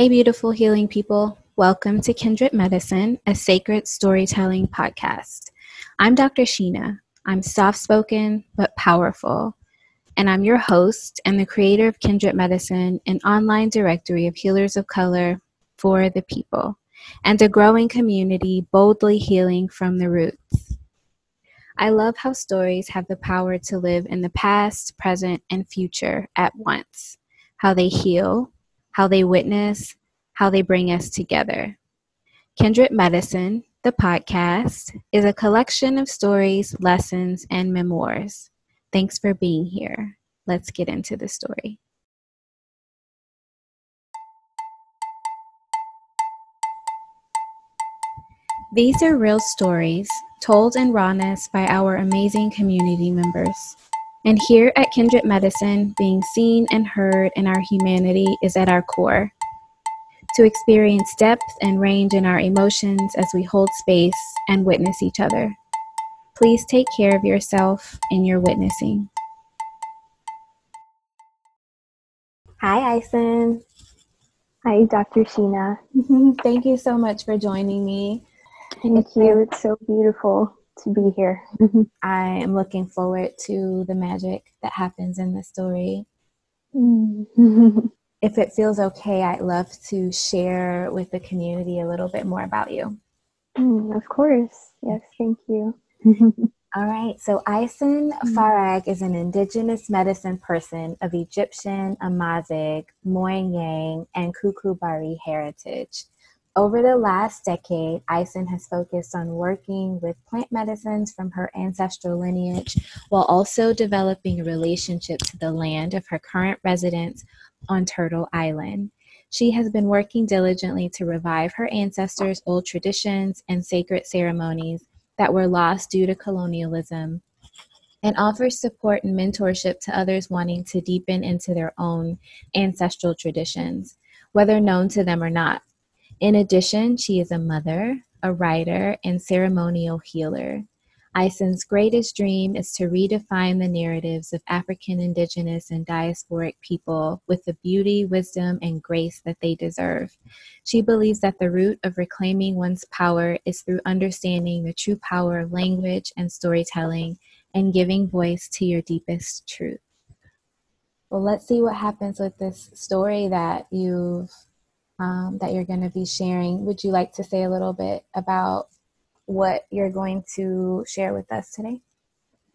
Hey, beautiful healing people. Welcome to Kindred Medicine, a sacred storytelling podcast. I'm Dr. Sheena. I'm soft spoken but powerful. And I'm your host and the creator of Kindred Medicine, an online directory of healers of color for the people, and a growing community boldly healing from the roots. I love how stories have the power to live in the past, present, and future at once, how they heal how they witness, how they bring us together. Kindred Medicine, the podcast, is a collection of stories, lessons, and memoirs. Thanks for being here. Let's get into the story. These are real stories told in rawness by our amazing community members. And here at Kindred Medicine, being seen and heard in our humanity is at our core. To experience depth and range in our emotions as we hold space and witness each other. Please take care of yourself in your witnessing. Hi, Aysen. Hi, Dr. Sheena. Thank you so much for joining me. Thank it's you. It's so beautiful to be here. I am looking forward to the magic that happens in the story. Mm. If it feels okay, I'd love to share with the community a little bit more about you. Mm, of course. Yes, thank you. All right, so Aysen mm. Farag is an indigenous medicine person of Egyptian, Amazigh, Moinyang, and Kukubari heritage. Over the last decade, Aysen has focused on working with plant medicines from her ancestral lineage while also developing a relationship to the land of her current residence on Turtle Island. She has been working diligently to revive her ancestors' old traditions and sacred ceremonies that were lost due to colonialism and offers support and mentorship to others wanting to deepen into their own ancestral traditions, whether known to them or not. In addition, she is a mother, a writer, and ceremonial healer. Aysen's greatest dream is to redefine the narratives of African, indigenous, and diasporic people with the beauty, wisdom, and grace that they deserve. She believes that the root of reclaiming one's power is through understanding the true power of language and storytelling and giving voice to your deepest truth. Well, let's see what happens with this story that you've um, that you're going to be sharing. Would you like to say a little bit about what you're going to share with us today?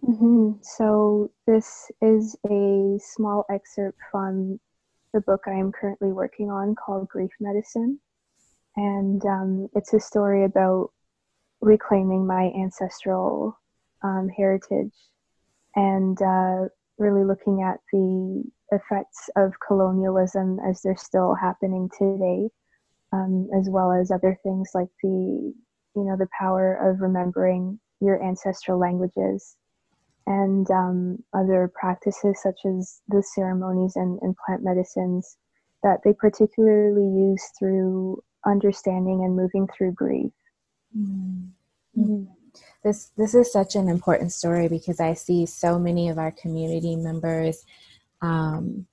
Mm-hmm. So, this is a small excerpt from the book I am currently working on called Grief Medicine. And um, it's a story about reclaiming my ancestral um, heritage and uh, really looking at the effects of colonialism as they're still happening today, um, as well as other things like the, you know, the power of remembering your ancestral languages and um, other practices such as the ceremonies and, and plant medicines that they particularly use through understanding and moving through grief. Mm-hmm. Mm-hmm. This this is such an important story because I see so many of our community members um,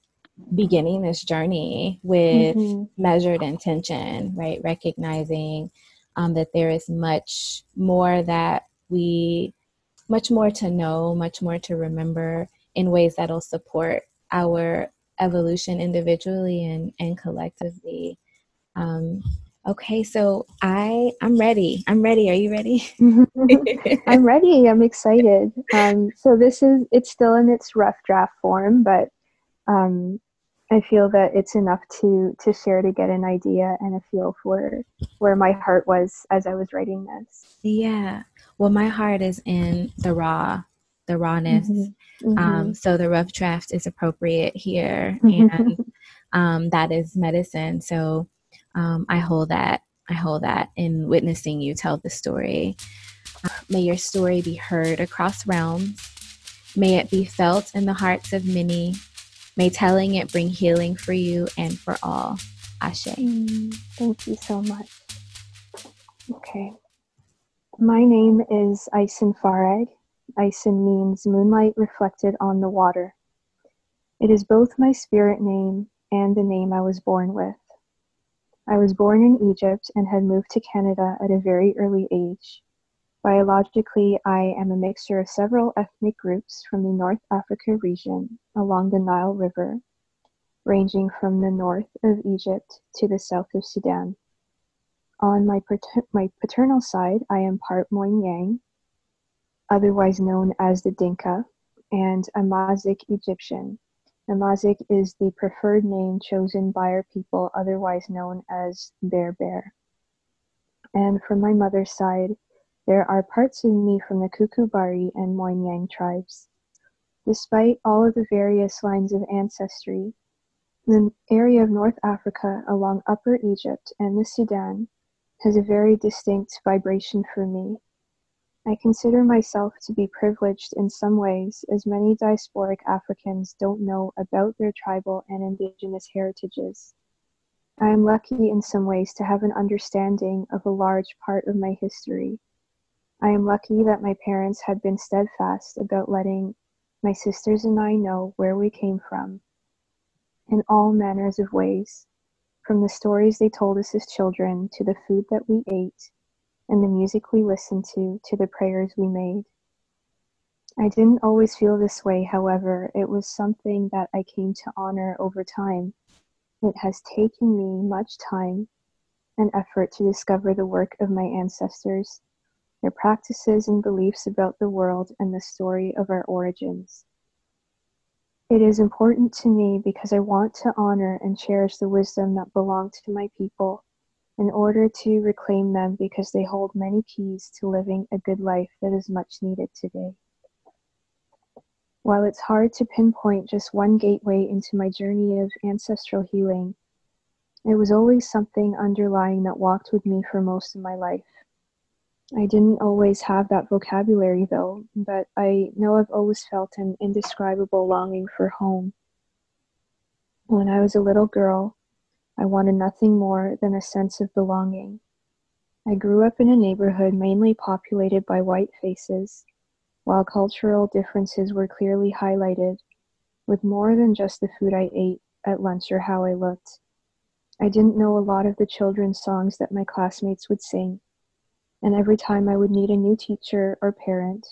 beginning this journey with mm-hmm. measured intention, right? Recognizing um, that there is much more that we, much more to know, much more to remember in ways that'll support our evolution individually and, and collectively. Um, okay, so I I'm ready. I'm ready. Are you ready? I'm ready. I'm excited. Um, so this is it's still in its rough draft form, but um, I feel that it's enough to to share to get an idea and a feel for where my heart was as I was writing this. Yeah. Well, my heart is in the raw, the rawness. Mm-hmm. Mm-hmm. Um, so the rough draft is appropriate here, and um, that is medicine. So um, I hold that. I hold that in witnessing you tell the story. Uh, may your story be heard across realms. May it be felt in the hearts of many May telling it bring healing for you and for all. Ashe. Mm, thank you so much. Okay. My name is Aysen Farag. Aysen means moonlight reflected on the water. It is both my spirit name and the name I was born with. I was born in Egypt and had moved to Canada at a very early age. Biologically, I am a mixture of several ethnic groups from the North Africa region along the Nile River, ranging from the north of Egypt to the south of Sudan. On my, pater- my paternal side, I am part Moinyang, otherwise known as the Dinka, and Amazigh Egyptian. Amazigh is the preferred name chosen by our people, otherwise known as Berber. And from my mother's side, there are parts of me from the Kukubari and Moinyang tribes. Despite all of the various lines of ancestry, the area of North Africa along Upper Egypt and the Sudan has a very distinct vibration for me. I consider myself to be privileged in some ways, as many diasporic Africans don't know about their tribal and indigenous heritages. I am lucky in some ways to have an understanding of a large part of my history. I am lucky that my parents had been steadfast about letting my sisters and I know where we came from in all manners of ways from the stories they told us as children, to the food that we ate, and the music we listened to, to the prayers we made. I didn't always feel this way, however, it was something that I came to honor over time. It has taken me much time and effort to discover the work of my ancestors, their practices and beliefs about the world, and the story of our origins. It is important to me because I want to honor and cherish the wisdom that belonged to my people in order to reclaim them because they hold many keys to living a good life that is much needed today. While it's hard to pinpoint just one gateway into my journey of ancestral healing, it was always something underlying that walked with me for most of my life. I didn't always have that vocabulary though, but I know I've always felt an indescribable longing for home. When I was a little girl, I wanted nothing more than a sense of belonging. I grew up in a neighborhood mainly populated by white faces, while cultural differences were clearly highlighted, with more than just the food I ate at lunch or how I looked. I didn't know a lot of the children's songs that my classmates would sing and every time I would meet a new teacher or parent,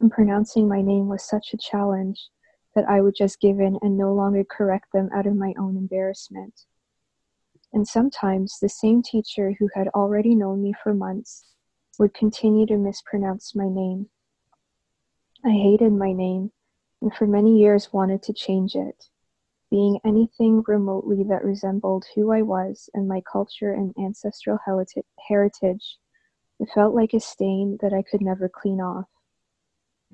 and pronouncing my name was such a challenge that I would just give in and no longer correct them out of my own embarrassment. And sometimes the same teacher who had already known me for months would continue to mispronounce my name. I hated my name and for many years wanted to change it. Being anything remotely that resembled who I was and my culture and ancestral heritage it felt like a stain that I could never clean off.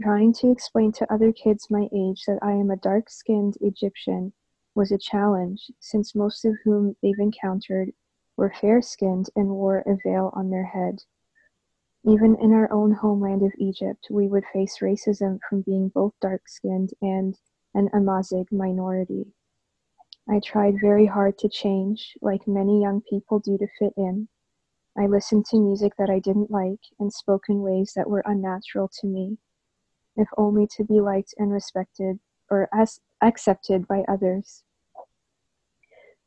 Trying to explain to other kids my age that I am a dark skinned Egyptian was a challenge, since most of whom they've encountered were fair skinned and wore a veil on their head. Even in our own homeland of Egypt, we would face racism from being both dark skinned and an Amazigh minority. I tried very hard to change, like many young people do to fit in, I listened to music that I didn't like and spoke in ways that were unnatural to me, if only to be liked and respected or as accepted by others.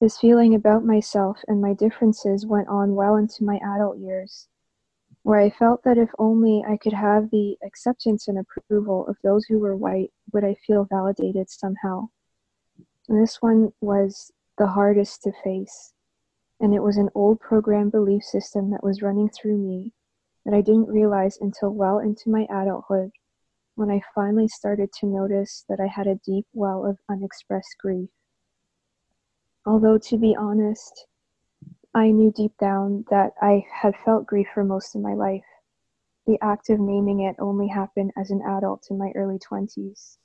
This feeling about myself and my differences went on well into my adult years, where I felt that if only I could have the acceptance and approval of those who were white, would I feel validated somehow. And this one was the hardest to face and it was an old program belief system that was running through me that I didn't realize until well into my adulthood when I finally started to notice that I had a deep well of unexpressed grief. Although, to be honest, I knew deep down that I had felt grief for most of my life. The act of naming it only happened as an adult in my early 20s.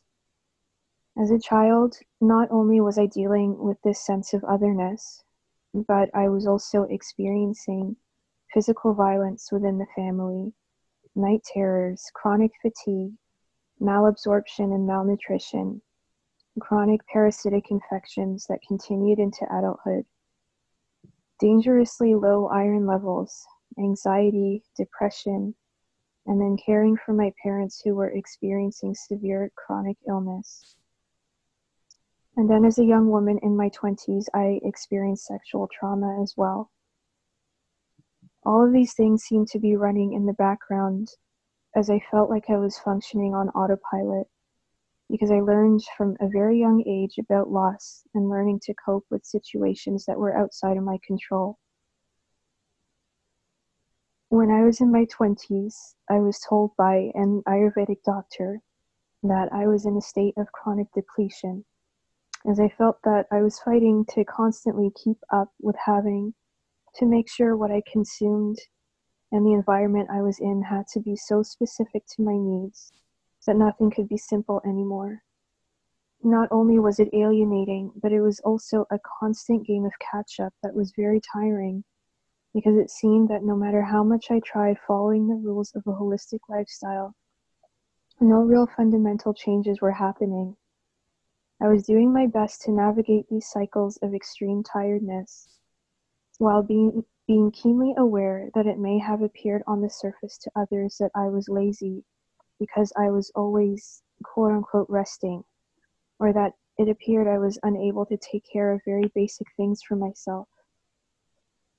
As a child, not only was I dealing with this sense of otherness, but I was also experiencing physical violence within the family, night terrors, chronic fatigue, malabsorption and malnutrition, chronic parasitic infections that continued into adulthood, dangerously low iron levels, anxiety, depression, and then caring for my parents who were experiencing severe chronic illness. And then, as a young woman in my 20s, I experienced sexual trauma as well. All of these things seemed to be running in the background as I felt like I was functioning on autopilot because I learned from a very young age about loss and learning to cope with situations that were outside of my control. When I was in my 20s, I was told by an Ayurvedic doctor that I was in a state of chronic depletion, as I felt that I was fighting to constantly keep up with having to make sure what I consumed and the environment I was in had to be so specific to my needs that nothing could be simple anymore. Not only was it alienating, but it was also a constant game of catch up that was very tiring because it seemed that no matter how much I tried following the rules of a holistic lifestyle, no real fundamental changes were happening. I was doing my best to navigate these cycles of extreme tiredness while being, being keenly aware that it may have appeared on the surface to others that I was lazy because I was always quote unquote resting, or that it appeared I was unable to take care of very basic things for myself.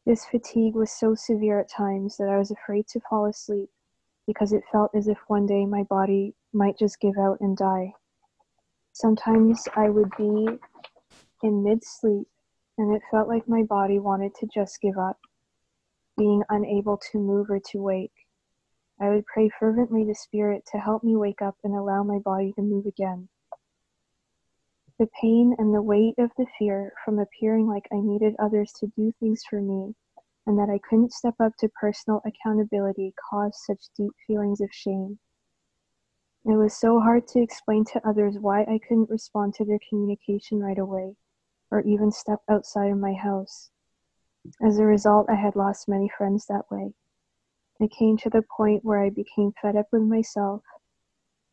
This fatigue was so severe at times that I was afraid to fall asleep because it felt as if one day my body might just give out and die. Sometimes I would be in mid sleep and it felt like my body wanted to just give up, being unable to move or to wake. I would pray fervently to Spirit to help me wake up and allow my body to move again. The pain and the weight of the fear from appearing like I needed others to do things for me and that I couldn't step up to personal accountability caused such deep feelings of shame. It was so hard to explain to others why I couldn't respond to their communication right away or even step outside of my house. As a result, I had lost many friends that way. It came to the point where I became fed up with myself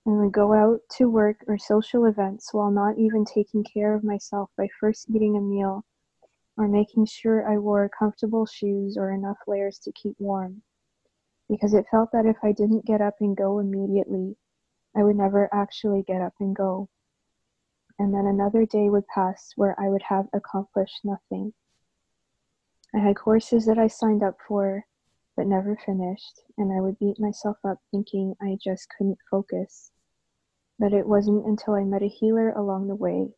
and would go out to work or social events while not even taking care of myself by first eating a meal or making sure I wore comfortable shoes or enough layers to keep warm. Because it felt that if I didn't get up and go immediately, I would never actually get up and go. And then another day would pass where I would have accomplished nothing. I had courses that I signed up for but never finished, and I would beat myself up thinking I just couldn't focus. But it wasn't until I met a healer along the way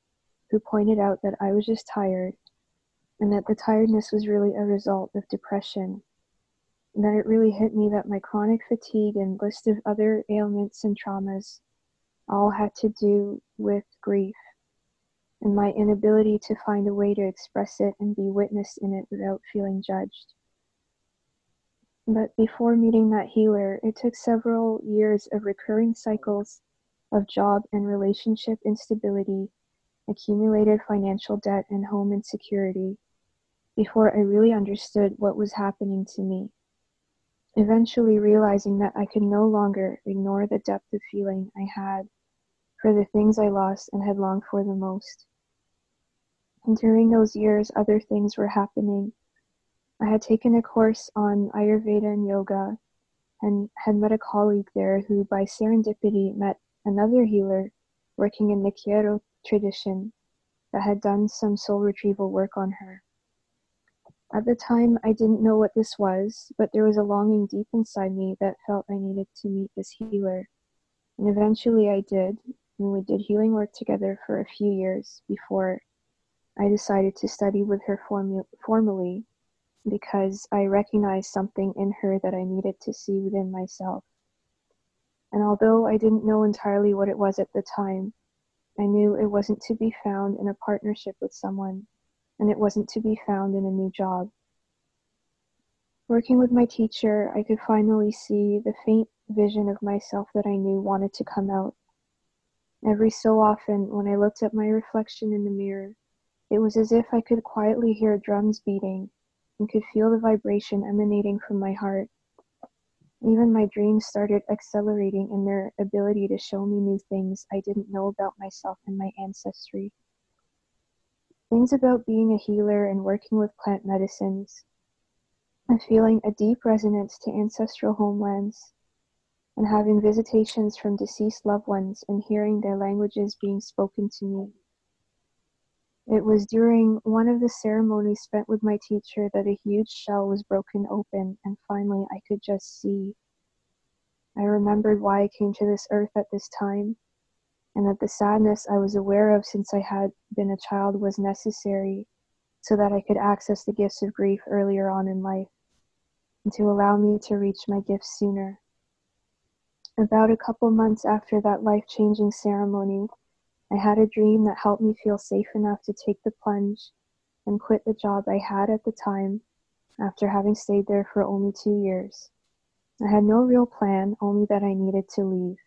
who pointed out that I was just tired and that the tiredness was really a result of depression. And that it really hit me that my chronic fatigue and list of other ailments and traumas all had to do with grief and my inability to find a way to express it and be witnessed in it without feeling judged. But before meeting that healer, it took several years of recurring cycles of job and relationship instability, accumulated financial debt, and home insecurity before I really understood what was happening to me. Eventually, realizing that I could no longer ignore the depth of feeling I had for the things I lost and had longed for the most. And during those years, other things were happening. I had taken a course on Ayurveda and yoga and had met a colleague there who, by serendipity, met another healer working in the Q'ero tradition that had done some soul retrieval work on her. At the time, I didn't know what this was, but there was a longing deep inside me that felt I needed to meet this healer. And eventually I did, and we did healing work together for a few years before I decided to study with her formu- formally because I recognized something in her that I needed to see within myself. And although I didn't know entirely what it was at the time, I knew it wasn't to be found in a partnership with someone, and it wasn't to be found in a new job. Working with my teacher, I could finally see the faint vision of myself that I knew wanted to come out. Every so often, when I looked at my reflection in the mirror, it was as if I could quietly hear drums beating and could feel the vibration emanating from my heart. Even my dreams started accelerating in their ability to show me new things I didn't know about myself and my ancestry. Things about being a healer and working with plant medicines, and feeling a deep resonance to ancestral homelands, and having visitations from deceased loved ones and hearing their languages being spoken to me. It was during one of the ceremonies spent with my teacher that a huge shell was broken open, and finally I could just see. I remembered why I came to this earth at this time, and that the sadness I was aware of since I had been a child was necessary so that I could access the gifts of grief earlier on in life, and to allow me to reach my gifts sooner. About a couple months after that life changing ceremony, I had a dream that helped me feel safe enough to take the plunge and quit the job I had at the time after having stayed there for only two years. I had no real plan, only that I needed to leave.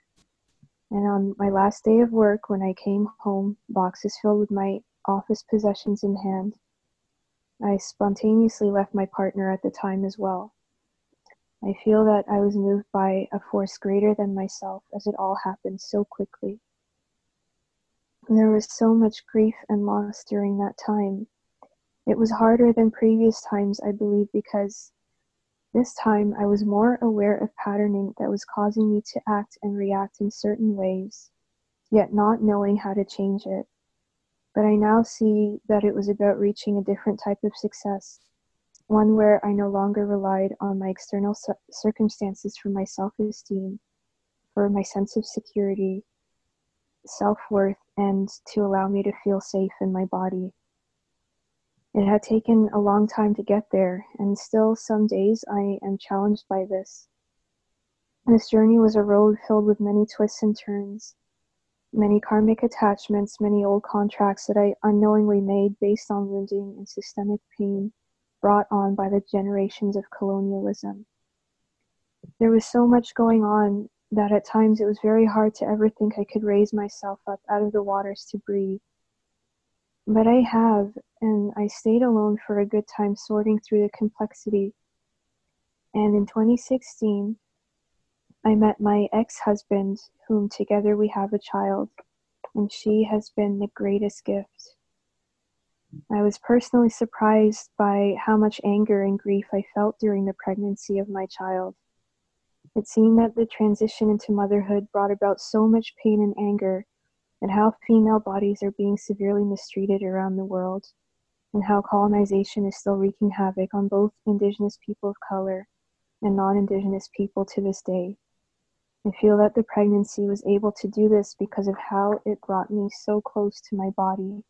And on my last day of work, when I came home, boxes filled with my office possessions in hand, I spontaneously left my partner at the time as well. I feel that I was moved by a force greater than myself as it all happened so quickly. There was so much grief and loss during that time. It was harder than previous times, I believe, because this time I was more aware of patterning that was causing me to act and react in certain ways, yet not knowing how to change it. But I now see that it was about reaching a different type of success, one where I no longer relied on my external circumstances for my self esteem, for my sense of security, self worth, and to allow me to feel safe in my body. It had taken a long time to get there, and still some days I am challenged by this. This journey was a road filled with many twists and turns, many karmic attachments, many old contracts that I unknowingly made based on wounding and systemic pain brought on by the generations of colonialism. There was so much going on that at times it was very hard to ever think I could raise myself up out of the waters to breathe. But I have, and I stayed alone for a good time sorting through the complexity. And in 2016, I met my ex husband, whom together we have a child, and she has been the greatest gift. I was personally surprised by how much anger and grief I felt during the pregnancy of my child. It seemed that the transition into motherhood brought about so much pain and anger, and how female bodies are being severely mistreated around the world, and how colonization is still wreaking havoc on both Indigenous people of color and non Indigenous people to this day. I feel that the pregnancy was able to do this because of how it brought me so close to my body.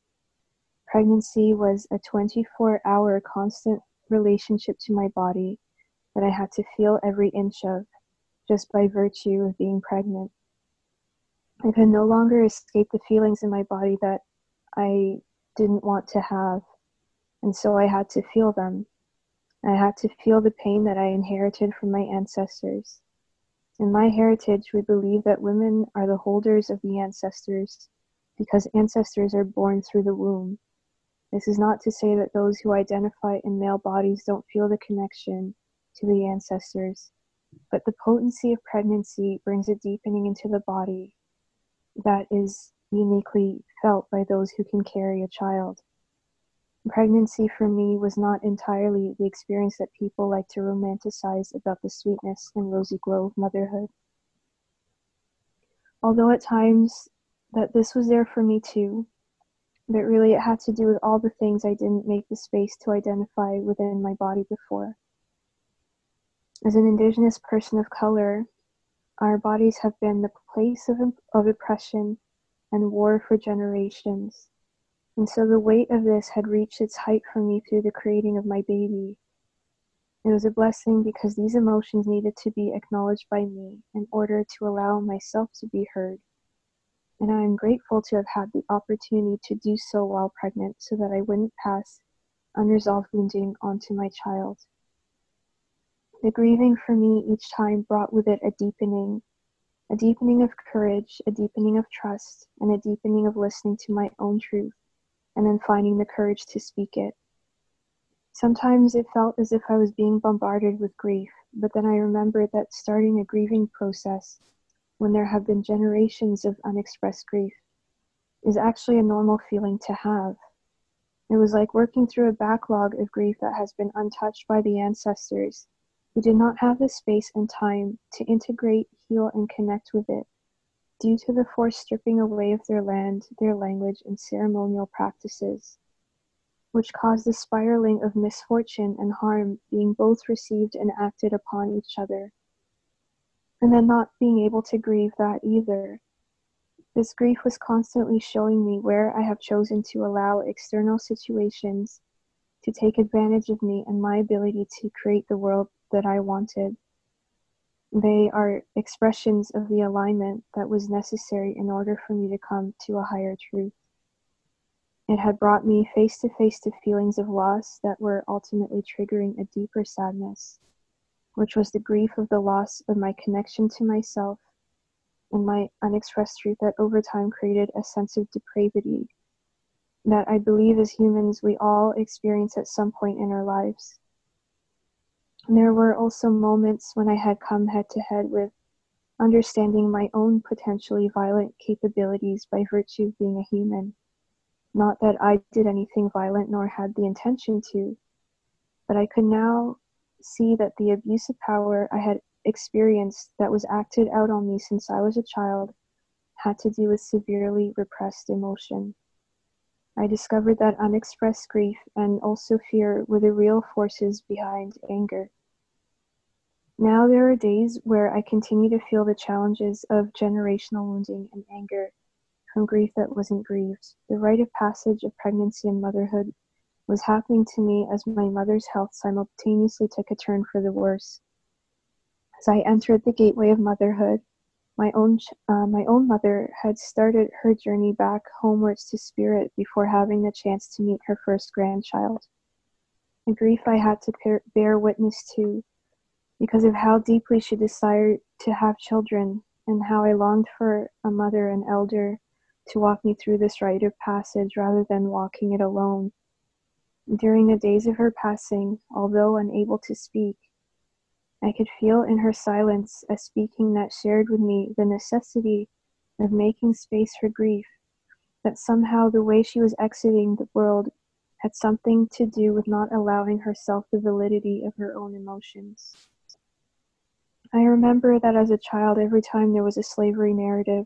Pregnancy was a 24 hour constant relationship to my body that I had to feel every inch of just by virtue of being pregnant. I could no longer escape the feelings in my body that I didn't want to have, and so I had to feel them. I had to feel the pain that I inherited from my ancestors. In my heritage, we believe that women are the holders of the ancestors because ancestors are born through the womb. This is not to say that those who identify in male bodies don't feel the connection to the ancestors, but the potency of pregnancy brings a deepening into the body that is uniquely felt by those who can carry a child. Pregnancy for me was not entirely the experience that people like to romanticize about the sweetness and rosy glow of motherhood. Although at times that this was there for me too, but really it had to do with all the things I didn't make the space to identify within my body before. As an Indigenous person of color, our bodies have been the place of, of oppression and war for generations. And so the weight of this had reached its height for me through the creating of my baby. It was a blessing because these emotions needed to be acknowledged by me in order to allow myself to be heard. And I am grateful to have had the opportunity to do so while pregnant so that I wouldn't pass unresolved wounding onto my child. The grieving for me each time brought with it a deepening, a deepening of courage, a deepening of trust, and a deepening of listening to my own truth, and then finding the courage to speak it. Sometimes it felt as if I was being bombarded with grief, but then I remembered that starting a grieving process when there have been generations of unexpressed grief is actually a normal feeling to have. It was like working through a backlog of grief that has been untouched by the ancestors who did not have the space and time to integrate, heal, and connect with it due to the forced stripping away of their land, their language, and ceremonial practices. which caused the spiraling of misfortune and harm being both received and acted upon each other. And then not being able to grieve that either. This grief was constantly showing me where I have chosen to allow external situations to take advantage of me and my ability to create the world that I wanted. They are expressions of the alignment that was necessary in order for me to come to a higher truth. It had brought me face to face to feelings of loss that were ultimately triggering a deeper sadness, which was the grief of the loss of my connection to myself and my unexpressed truth that over time created a sense of depravity that I believe as humans we all experience at some point in our lives. There were also moments when I had come head to head with understanding my own potentially violent capabilities by virtue of being a human. Not that I did anything violent nor had the intention to, but I could now see that the abuse of power I had experienced that was acted out on me since I was a child had to do with severely repressed emotion. I discovered that unexpressed grief and also fear were the real forces behind anger. Now there are days where I continue to feel the challenges of generational wounding and anger from grief that wasn't grieved. The rite of passage of pregnancy and motherhood was happening to me as my mother's health simultaneously took a turn for the worse. As I entered the gateway of motherhood, my own, uh, my own mother had started her journey back homewards to spirit before having the chance to meet her first grandchild. A grief I had to bear witness to because of how deeply she desired to have children and how I longed for a mother and elder to walk me through this rite of passage rather than walking it alone. During the days of her passing, although unable to speak, I could feel in her silence a speaking that shared with me the necessity of making space for grief, that somehow the way she was exiting the world had something to do with not allowing herself the validity of her own emotions. I remember that as a child, every time there was a slavery narrative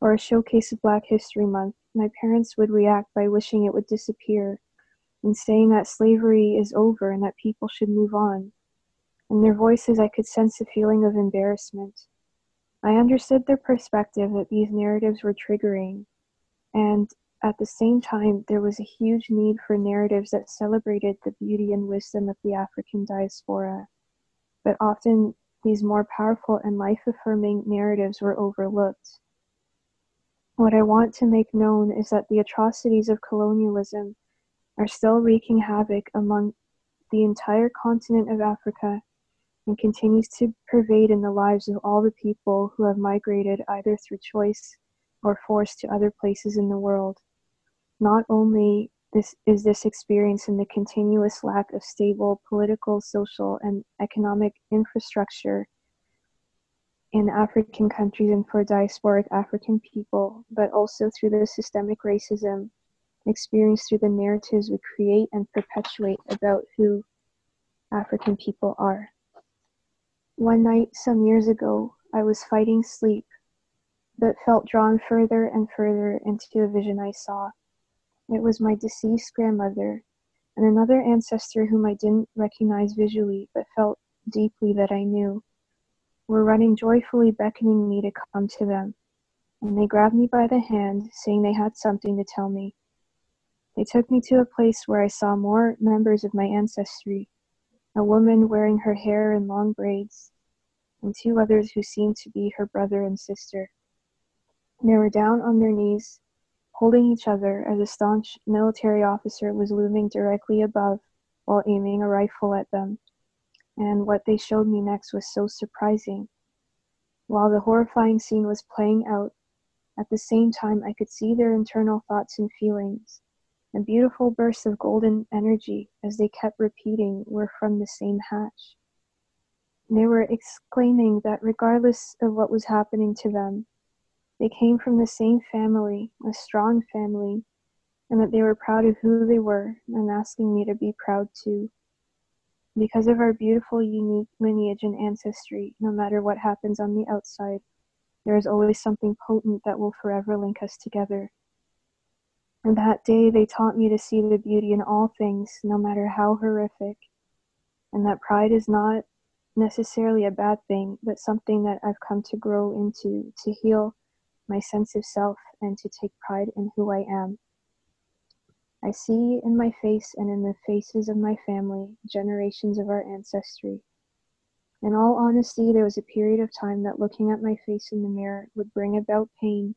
or a showcase of Black History Month, my parents would react by wishing it would disappear and saying that slavery is over and that people should move on. In their voices, I could sense a feeling of embarrassment. I understood their perspective that these narratives were triggering, and at the same time, there was a huge need for narratives that celebrated the beauty and wisdom of the African diaspora. But often, these more powerful and life affirming narratives were overlooked. What I want to make known is that the atrocities of colonialism are still wreaking havoc among the entire continent of Africa and continues to pervade in the lives of all the people who have migrated either through choice or force to other places in the world. Not only this is this experience in the continuous lack of stable political, social, and economic infrastructure in African countries and for diasporic African people, but also through the systemic racism experienced through the narratives we create and perpetuate about who African people are. One night some years ago, I was fighting sleep, but felt drawn further and further into a vision I saw. It was my deceased grandmother and another ancestor whom I didn't recognize visually but felt deeply that I knew were running joyfully, beckoning me to come to them. And they grabbed me by the hand, saying they had something to tell me. They took me to a place where I saw more members of my ancestry a woman wearing her hair in long braids, and two others who seemed to be her brother and sister. They were down on their knees, holding each other as a staunch military officer was looming directly above while aiming a rifle at them. And what they showed me next was so surprising. While the horrifying scene was playing out, at the same time I could see their internal thoughts and feelings a beautiful bursts of golden energy as they kept repeating were from the same hatch. They were exclaiming that regardless of what was happening to them, they came from the same family, a strong family, and that they were proud of who they were and asking me to be proud too. Because of our beautiful, unique lineage and ancestry, no matter what happens on the outside, there is always something potent that will forever link us together And that day they taught me to see the beauty in all things, no matter how horrific, and that pride is not necessarily a bad thing, but something that I've come to grow into to heal my sense of self and to take pride in who I am. I see in my face and in the faces of my family generations of our ancestry. In all honesty, there was a period of time that looking at my face in the mirror would bring about pain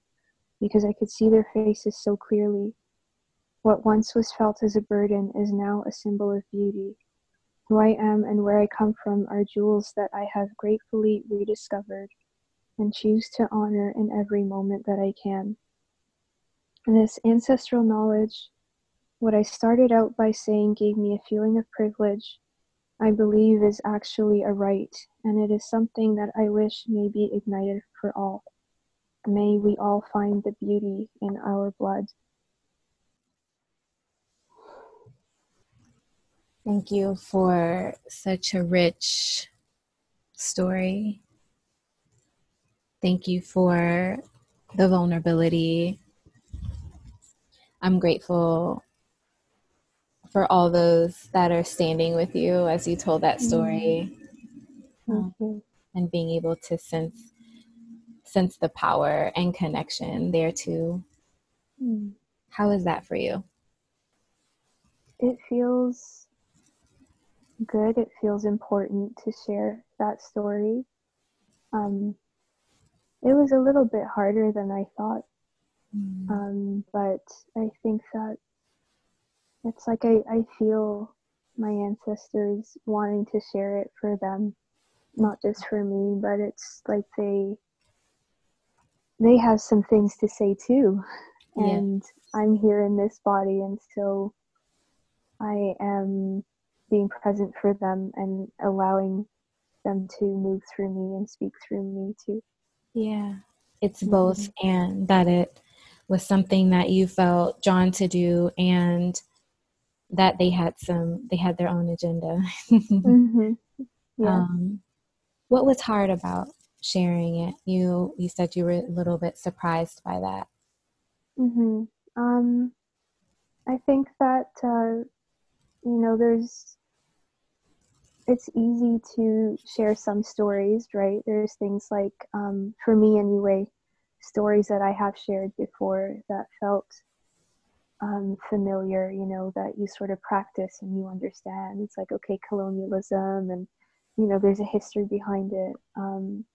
because I could see their faces so clearly. What once was felt as a burden is now a symbol of beauty. Who I am and where I come from are jewels that I have gratefully rediscovered and choose to honor in every moment that I can. And this ancestral knowledge, what I started out by saying gave me a feeling of privilege, I believe is actually a right, and it is something that I wish may be ignited for all. May we all find the beauty in our blood. Thank you for such a rich story. Thank you for the vulnerability. I'm grateful for all those that are standing with you as you told that story um, and being able to sense sense the power and connection there too. Mm. How is that for you? It feels good. It feels important to share that story. Um, it was a little bit harder than I thought, mm. um, but I think that it's like I, I feel my ancestors wanting to share it for them, not just for me, but it's like they they have some things to say too. And yeah. I'm here in this body, and so I am being present for them and allowing them to move through me and speak through me too. Yeah, it's mm-hmm. both, and that it was something that you felt drawn to do, and that they had some, they had their own agenda. mm-hmm. Yeah. Um, what was hard about sharing it. You you said you were a little bit surprised by that. Mm-hmm. Um I think that uh you know there's it's easy to share some stories, right? There's things like um for me anyway, stories that I have shared before that felt um, familiar, you know, that you sort of practice and you understand. It's like, okay, colonialism, and, you know, there's a history behind it. Um,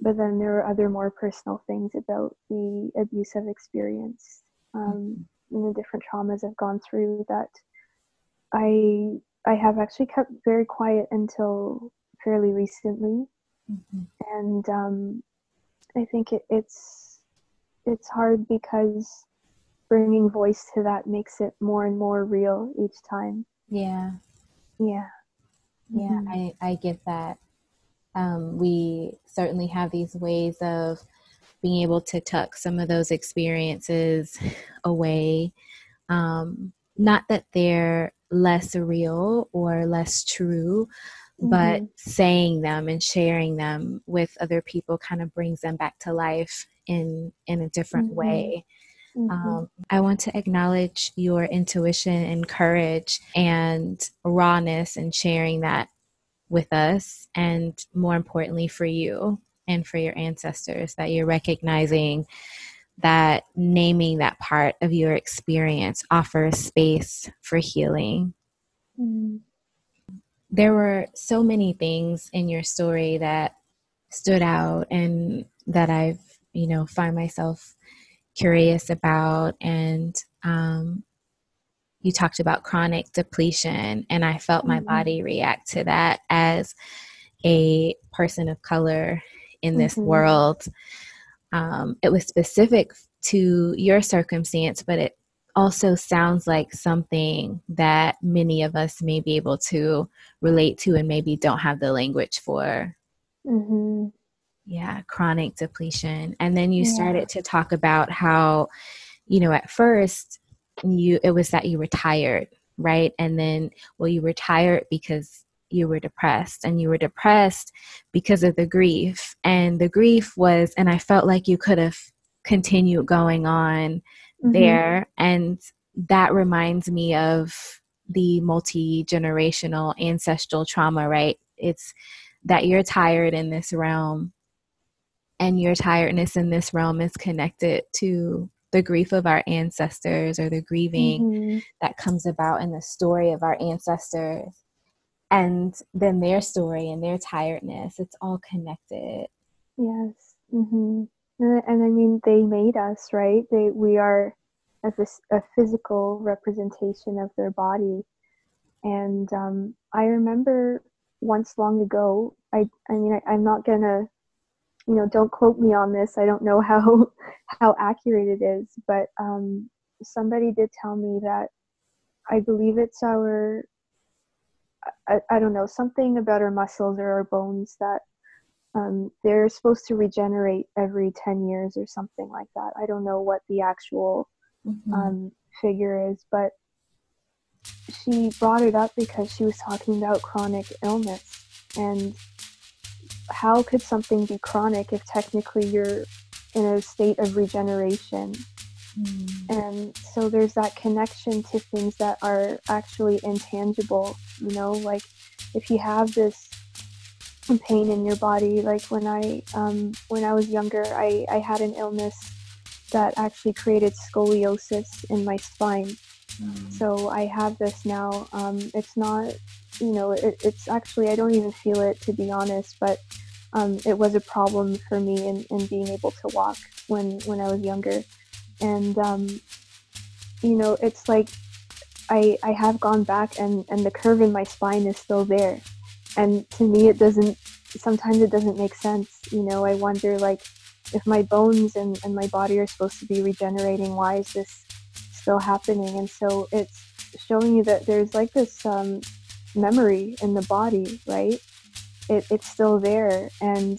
but then there are other more personal things about the abuse I've experienced um, and the different traumas I've gone through that I I have actually kept very quiet until fairly recently, mm-hmm. and um, I think it, it's it's hard because bringing voice to that makes it more and more real each time. Yeah, yeah, yeah. Mm-hmm. I I get that um, we certainly have these ways of being able to tuck some of those experiences away. Um, not that they're less real or less true, mm-hmm. but saying them and sharing them with other people kind of brings them back to life in in a different mm-hmm. way. Mm-hmm. Um, I want to acknowledge your intuition and courage and rawness and sharing that with us and more importantly for you and for your ancestors that you're recognizing that naming that part of your experience offers space for healing mm. there were so many things in your story that stood out and that i've you know find myself curious about and um, you talked about chronic depletion, and I felt my mm-hmm. body react to that as a person of color in this mm-hmm. world. Um, it was specific to your circumstance, but it also sounds like something that many of us may be able to relate to and maybe don't have the language for. Mm-hmm. Yeah, chronic depletion. And then you yeah. started to talk about how, you know, at first you it was that you were tired right and then well you were tired because you were depressed and you were depressed because of the grief and the grief was and i felt like you could have continued going on mm-hmm. there. And that reminds me of the multi generational ancestral trauma, right? It's that you're tired in this realm, and your tiredness in this realm is connected to the grief of our ancestors or the grieving mm-hmm. that comes about in the story of our ancestors and then their story and their tiredness it's all connected yes mm-hmm. and, and, i mean they made us right they we are a, a physical representation of their body and um, i remember once long ago i i mean I, i'm not gonna you know don't quote me on this i don't know how how accurate it is but um, somebody did tell me that i believe it's our I, I don't know something about our muscles or our bones that um, they're supposed to regenerate every 10 years or something like that i don't know what the actual mm-hmm. um, figure is but she brought it up because she was talking about chronic illness and how could something be chronic if technically you're in a state of regeneration mm. and so there's that connection to things that are actually intangible you know like if you have this pain in your body like when i um, when i was younger I, I had an illness that actually created scoliosis in my spine mm. so i have this now um, it's not you know it, it's actually i don't even feel it to be honest but um, it was a problem for me in, in being able to walk when when i was younger and um, you know it's like I, I have gone back and, and the curve in my spine is still there. And to me, it doesn't, sometimes it doesn't make sense. You know, I wonder like if my bones and, and my body are supposed to be regenerating, why is this still happening? And so it's showing you that there's like this um, memory in the body, right? It, it's still there. And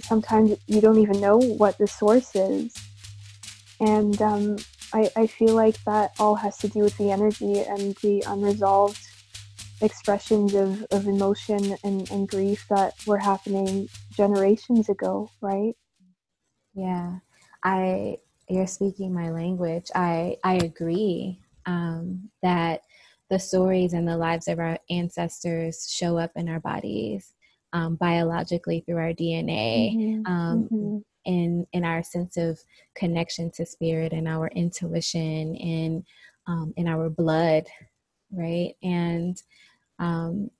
sometimes you don't even know what the source is. And um, I, I feel like that all has to do with the energy and the unresolved expressions of, of emotion and, and grief that were happening generations ago, right? Yeah. I you're speaking my language. I I agree um, that the stories and the lives of our ancestors show up in our bodies um, biologically through our DNA. Mm-hmm. Um, mm-hmm in in our sense of connection to spirit and our intuition and um, in our blood right and um,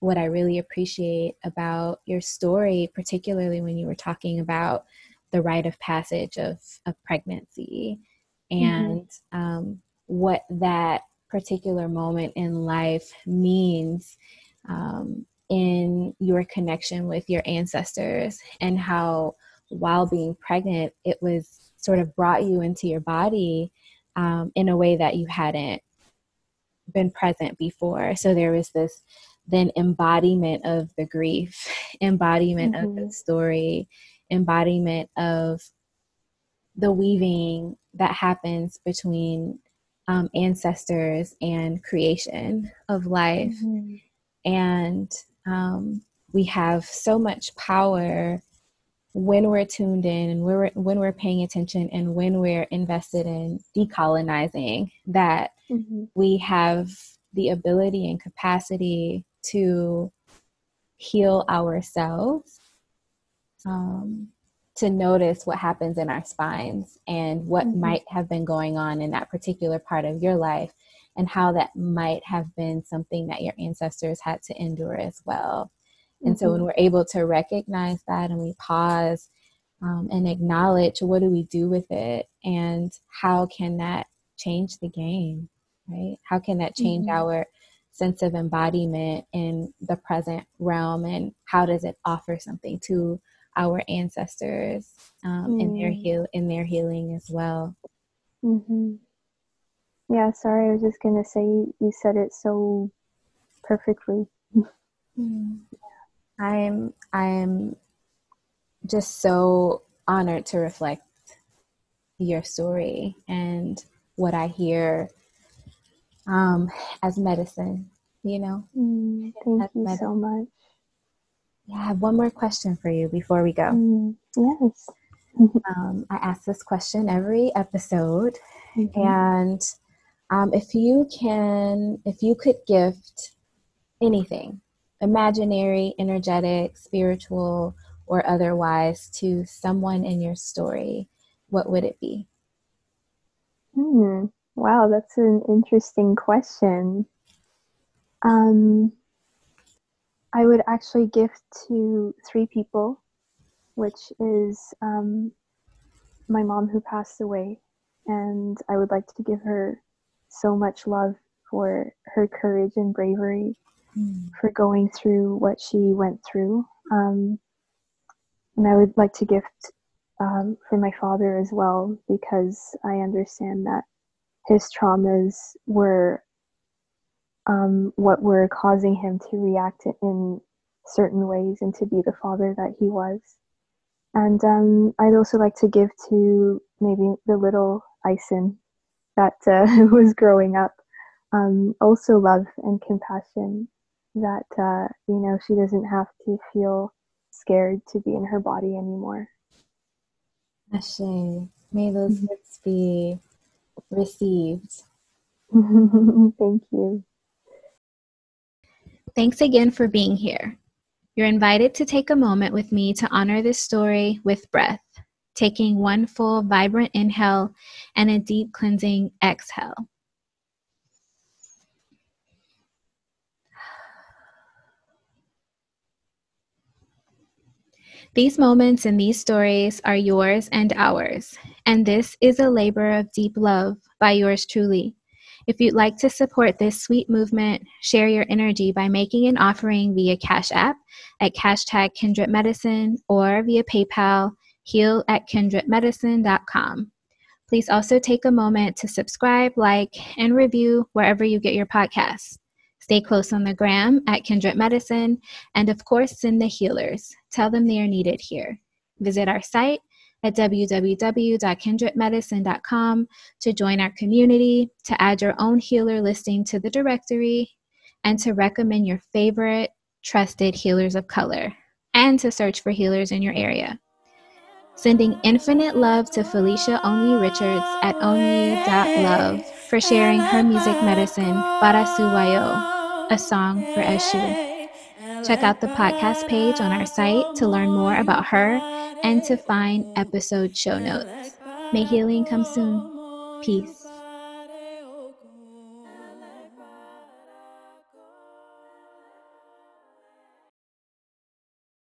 what i really appreciate about your story particularly when you were talking about the rite of passage of, of pregnancy mm-hmm. and mm-hmm. um, what that particular moment in life means um, in your connection with your ancestors and how while being pregnant, it was sort of brought you into your body um, in a way that you hadn't been present before. So there was this then embodiment of the grief, embodiment mm-hmm. of the mm-hmm. story, embodiment of the weaving that happens between um, ancestors and creation of life. Mm-hmm. And um, we have so much power when we're tuned in and we're, when we're paying attention and when we're invested in decolonizing that mm-hmm. we have the ability and capacity to heal ourselves um, to notice what happens in our spines and what mm-hmm. might have been going on in that particular part of your life and how that might have been something that your ancestors had to endure as well and so when mm-hmm. we're able to recognize that and we pause um, and acknowledge what do we do with it and how can that change the game, right? How can that change mm-hmm. our sense of embodiment in the present realm and how does it offer something to our ancestors um, mm. in their mm. heal in their healing as well. Mm-hmm. Yeah, sorry, I was just gonna say you said it so perfectly. Mm. I'm I'm just so honored to reflect your story and what I hear um, as medicine, you know. Mm, thank as you medicine. so much. Yeah, I have one more question for you before we go. Mm, yes. um, I ask this question every episode, Mm-hmm. And um, if you can, if you could gift anything, imaginary, energetic, spiritual, or otherwise, to someone in your story, what would it be? Hmm. Wow, that's an interesting question. Um, I would actually gift to three people, which is um, my mom who passed away, and I would like to give her so much love for her courage and bravery mm. for going through what she went through. Um, and I would like to gift um, for my father as well because I understand that his traumas were um, what were causing him to react in certain ways and to be the father that he was. And um, I'd also like to give to maybe the little Aysen that uh, was growing up um, also love and compassion that, uh, you know, she doesn't have to feel scared to be in her body anymore. Ashe, may those mm-hmm. gifts be received. Thank you. Thanks again for being here. You're invited to take a moment with me to honor this story with breath, taking one full, vibrant inhale and a deep cleansing exhale. These moments and these stories are yours and ours, and this is a labor of deep love by yours truly. If you'd like to support this sweet movement, share your energy by making an offering via Cash App at hashtag Kindred Medicine or via PayPal, heal at kindredmedicine.com. Please also take a moment to subscribe, like, and review wherever you get your podcasts. Stay close on the gram at Kindred Medicine, and of course, send the healers. Tell them they are needed here. Visit our site at www.kindredmedicine.com to join our community, to add your own healer listing to the directory, and to recommend your favorite trusted healers of color, and to search for healers in your area. Sending infinite love to Felicia Onyi Richards at onyi.love for sharing her music medicine, Para Suwayo, a song for Eshu. Check out the podcast page on our site to learn more about her and to find episode show notes. May healing come soon. Peace.